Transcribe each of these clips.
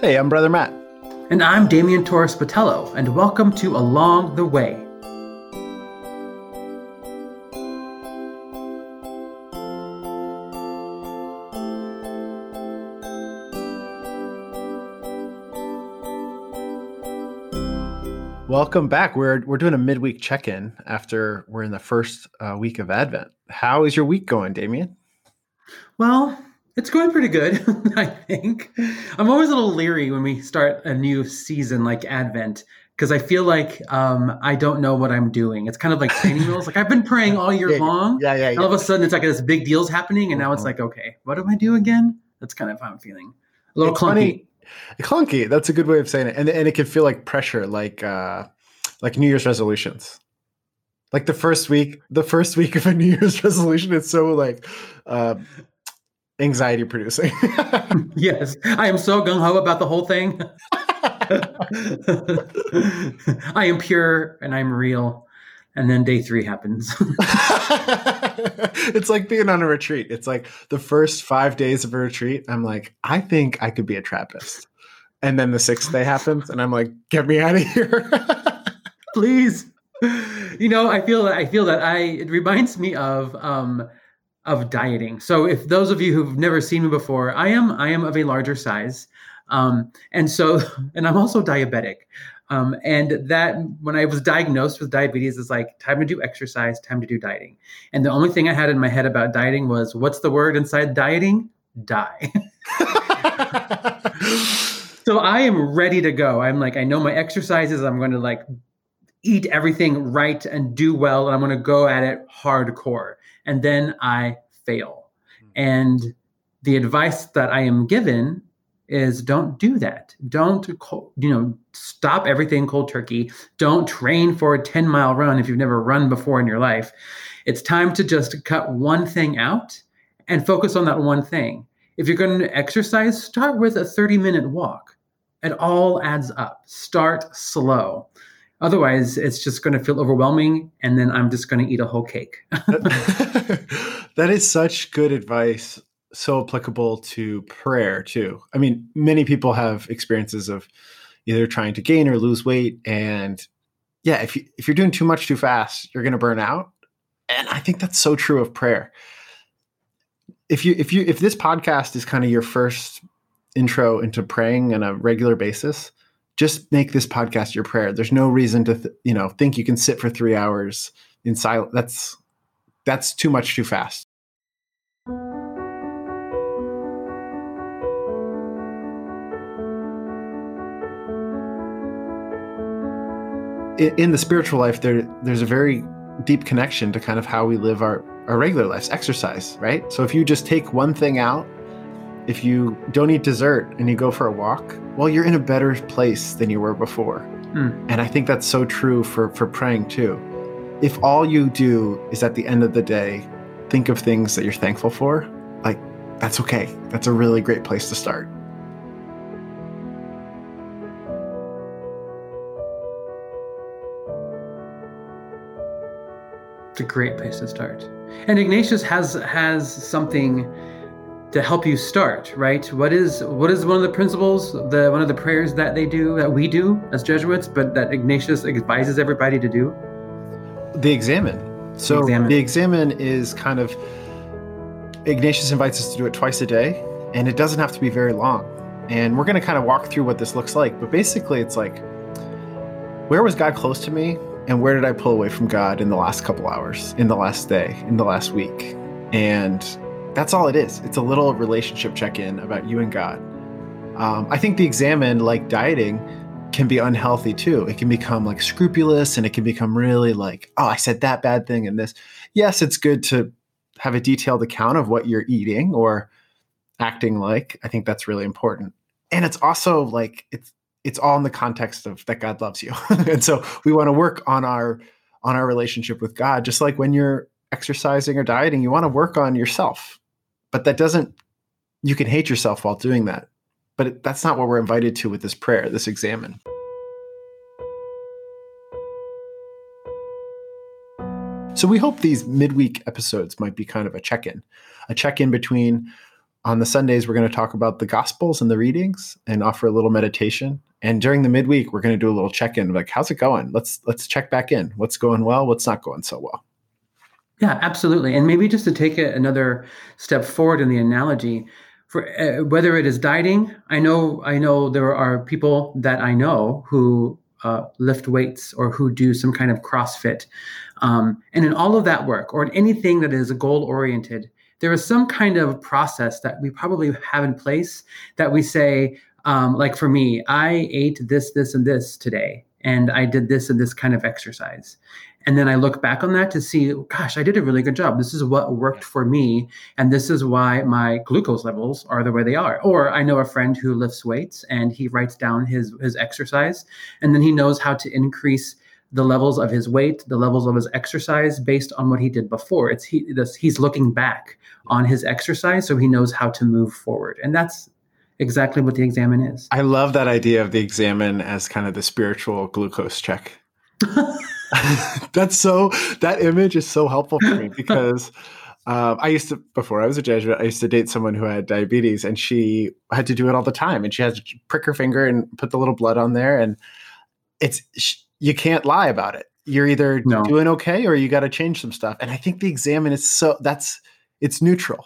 Hey, I'm Brother Matt. And I'm Damian Torres Botello, and welcome to Along the Way. Welcome back. We're we're doing a midweek check-in after we're in the first uh, week of Advent. How is your week going, Damian? Well, it's going pretty good, I think. I'm always a little leery when we start a new season like Advent because I feel like um, I don't know what I'm doing. It's kind of like training wheels. Like I've been praying all year yeah, long. Yeah, yeah, yeah. All of a sudden, it's like this big deal's happening, and now it's Mhm. like, okay, what do I do again? That's kind of how I'm feeling. A little It's clunky. funny. Clunky. That's a good way of saying it. And and it can feel like pressure, like uh, like New Year's resolutions. Like the first week, the first week of a New Year's resolution, it's so like uh, anxiety producing. Yes, I am so gung ho about the whole thing. I am pure and I'm real. And then day three happens. it's like being on a retreat. It's like the first five days of a retreat. I'm like, I think I could be a Trappist. And then the sixth day happens, and I'm like, get me out of here. Please. You know, I feel that I feel that I it reminds me of um of dieting. So if those of you who've never seen me before, I am I am of a larger size. Um and so and I'm also diabetic. Um, and that when I was diagnosed with diabetes, it's like time to do exercise, time to do dieting. And the only thing I had in my head about dieting was what's the word inside dieting? Die. so I am ready to go. I'm like, I know my exercises. I'm going to like eat everything right and do well. And I'm going to go at it hardcore. And then I fail. Hmm. And the advice that I am given is don't do that. Don't, you know, stop everything cold turkey. Don't train for a 10 mile run if you've never run before in your life. It's time to just cut one thing out and focus on that one thing. If you're going to exercise, start with a 30 minute walk. It all adds up. Start slow. Otherwise, it's just going to feel overwhelming, and then I'm just going to eat a whole cake. that is such good advice. So applicable to prayer too. I mean, many people have experiences of either trying to gain or lose weight, and yeah, if you if you're doing too much too fast, you're going to burn out. And I think that's so true of prayer. If you if you if this podcast is kind of your first intro into praying on a regular basis, just make this podcast your prayer. There's no reason to th- you know think you can sit for three hours in silence. That's that's too much too fast. In, the spiritual life, there there's a very deep connection to kind of how we live our our regular lives. Exercise, right? So if you just take one thing out, if you don't eat dessert and you go for a walk, well, you're in a better place than you were before. Mm. And I think that's so true for for praying too. If all you do is at the end of the day think of things that you're thankful for, like that's okay. That's a really great place to start. It's a great place to start. And Ignatius has has something to help you start, right? What is what is one of the principles, the one of the prayers that they do that we do as Jesuits, but that Ignatius advises everybody to do? The Examen. So Examen. the Examen is kind of Ignatius invites us to do it twice a day, and it doesn't have to be very long. And we're going to kind of walk through what this looks like. But basically, it's like, where was God close to me, and where did I pull away from God in the last couple hours, in the last day, in the last week? And that's all it is. It's a little relationship check in about you and God. Um, I think the Examen, like dieting, can be unhealthy too. It can become like scrupulous and it can become really like, oh, I said that bad thing and this. Yes, it's good to have a detailed account of what you're eating or acting like. I think that's really important. And it's also like it's it's all in the context of that God loves you. and so we want to work on our on our relationship with God just like when you're exercising or dieting, you want to work on yourself. But that doesn't you can hate yourself while doing that. But that's not what we're invited to with this prayer, this Examen. So we hope these midweek episodes might be kind of a check-in, a check-in between On the Sundays, we're going to talk about the Gospels and the readings and offer a little meditation. And during the midweek, we're going to do a little check-in, like how's it going? Let's let's check back in. What's going well? What's not going so well? Yeah, absolutely. And maybe just to take it another step forward in the analogy, for uh, whether it is dieting, I know I know there are people that I know who uh, lift weights or who do some kind of CrossFit, um, and in all of that work or in anything that is goal oriented, there is some kind of process that we probably have in place that we say, um, like for me, I ate this, this, and this today, and I did this and this kind of exercise. And then I look back on that to see, gosh, I did a really good job. This is what worked for me. And this is why my glucose levels are the way they are. Or I know a friend who lifts weights and he writes down his, his exercise and then he knows how to increase the levels of his weight, the levels of his exercise based on what he did before. It's he this, he's looking back on his exercise so he knows how to move forward. And that's exactly what the Examen is. I love that idea of the Examen as kind of the spiritual glucose check. That's so that image is so helpful for me because um, I used to before I was a Jesuit, I used to date someone who had diabetes, and she had to do it all the time, and she had to prick her finger and put the little blood on there, and it's you can't lie about it. You're either no. doing okay or you got to change some stuff. And I think the Examen is so that's it's neutral,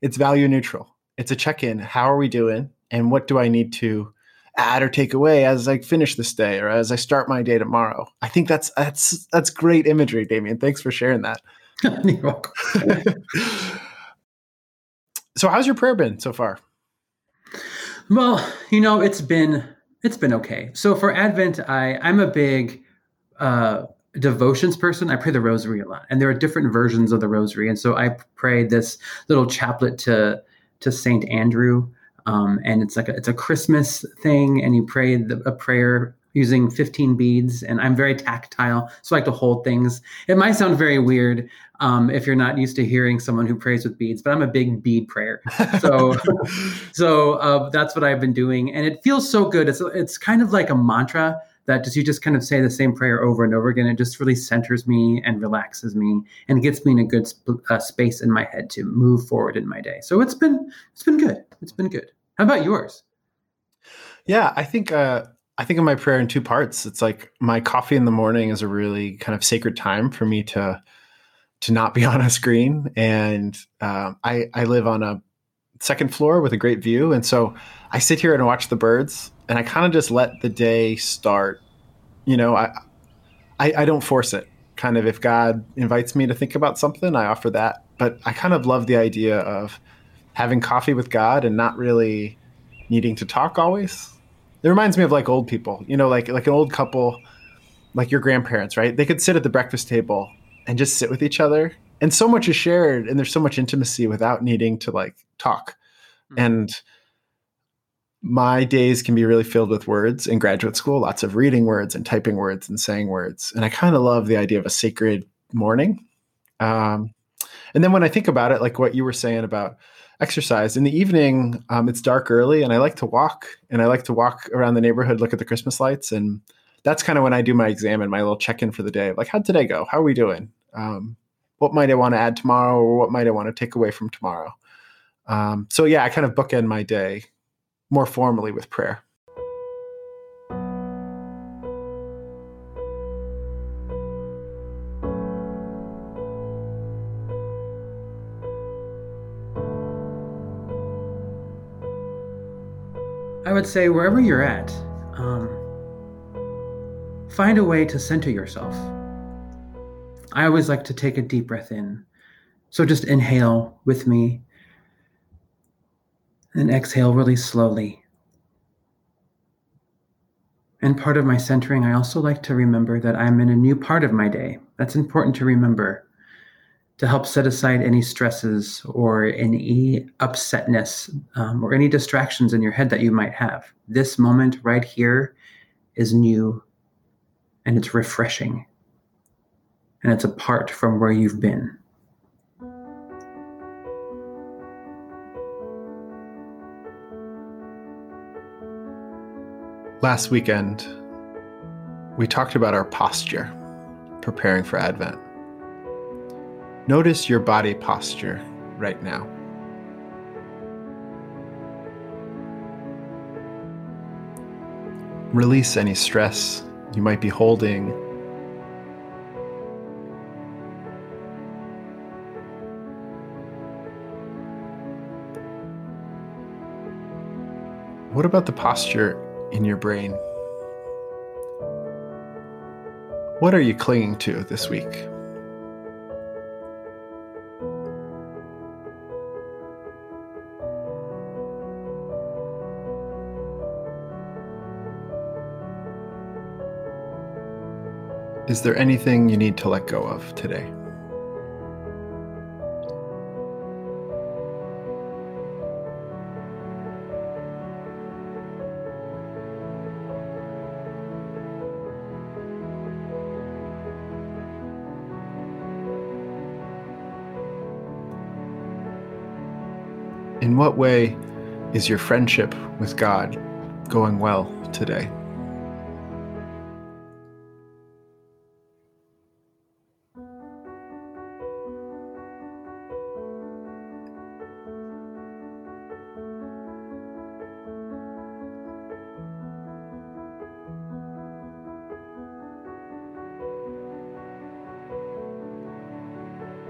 it's value neutral. It's a check in. How are we doing? And what do I need to add or take away as I finish this day or as I start my day tomorrow. I think that's that's that's great imagery, Damian. Thanks for sharing that. You're welcome. so how's your prayer been so far? Well, you know, it's been it's been okay. So for Advent, I I'm a big uh devotions person. I pray the rosary a lot. And there are different versions of the rosary. And so I pray this little chaplet to to Saint Andrew um, and it's like a, it's a Christmas thing, and you pray the, a prayer using 15 beads. And I'm very tactile, so I like to hold things. It might sound very weird um, if you're not used to hearing someone who prays with beads, but I'm a big bead prayer. So, so uh, that's what I've been doing, and it feels so good. It's it's kind of like a mantra that just you just kind of say the same prayer over and over again. It just really centers me and relaxes me and gets me in a good sp- uh, space in my head to move forward in my day. So it's been it's been good. It's been good. How about yours? Yeah, I think uh, I think of my prayer in two parts. It's like my coffee in the morning is a really kind of sacred time for me to to not be on a screen, and um, I I live on a second floor with a great view, and so I sit here and watch the birds, and I kind of just let the day start. You know, I, I I don't force it. Kind of, if God invites me to think about something, I offer that. But I kind of love the idea of having coffee with God and not really needing to talk always. It reminds me of like old people, you know, like like an old couple, like your grandparents, right? They could sit at the breakfast table and just sit with each other, and so much is shared, and there's so much intimacy without needing to like talk. Mm-hmm. And my days can be really filled with words in graduate school, lots of reading words and typing words and saying words, and I kind of love the idea of a sacred morning. Um, and then when I think about it, like what you were saying about exercise in the evening um, it's dark early and i like to walk and i like to walk around the neighborhood look at the christmas lights and that's kind of when i do my exam and my little check-in for the day like how'd today go how are we doing um, what might i want to add tomorrow or what might i want to take away from tomorrow um, so yeah i kind of bookend my day more formally with prayer I would say wherever you're at, um, find a way to center yourself. I always like to take a deep breath in. So just inhale with me and exhale really slowly. And part of my centering, I also like to remember that I'm in a new part of my day. That's important to remember to help set aside any stresses or any upsetness um, or any distractions in your head that you might have. This moment right here is new and it's refreshing and it's apart from where you've been. Last weekend, we talked about our posture preparing for Advent. Notice your body posture right now. Release any stress you might be holding What about the posture in your brain? What are you clinging to this week? Is there anything you need to let go of today? In what way is your friendship with God going well today?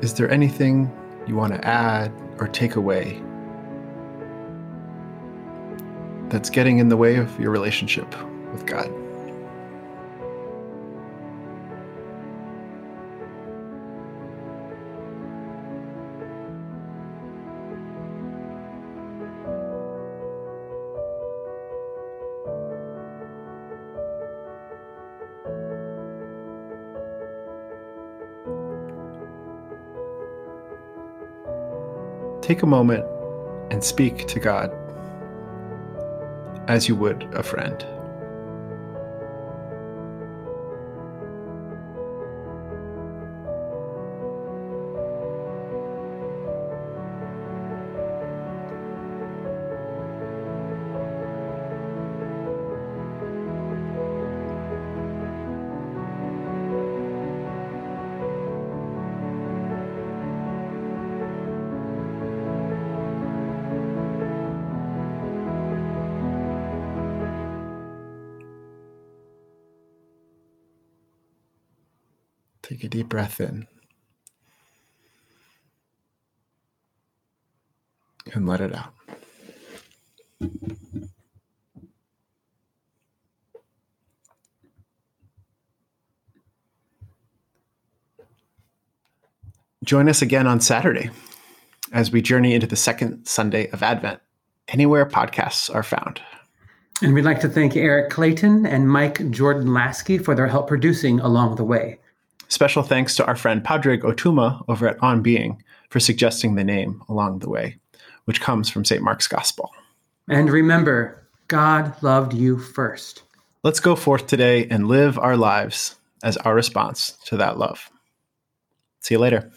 Is there anything you want to add or take away that's getting in the way of your relationship with God? Take a moment and speak to God as you would a friend. Take a deep breath in and let it out. Join us again on Saturday as we journey into the second Sunday of Advent, anywhere podcasts are found. And we'd like to thank Eric Clayton and Mike Jordan Laskey for their help producing along the way. Special thanks to our friend Pádraig Ó Tuama over at On Being for suggesting the name along the way, which comes from St. Mark's Gospel. And remember, God loved you first. Let's go forth today and live our lives as our response to that love. See you later.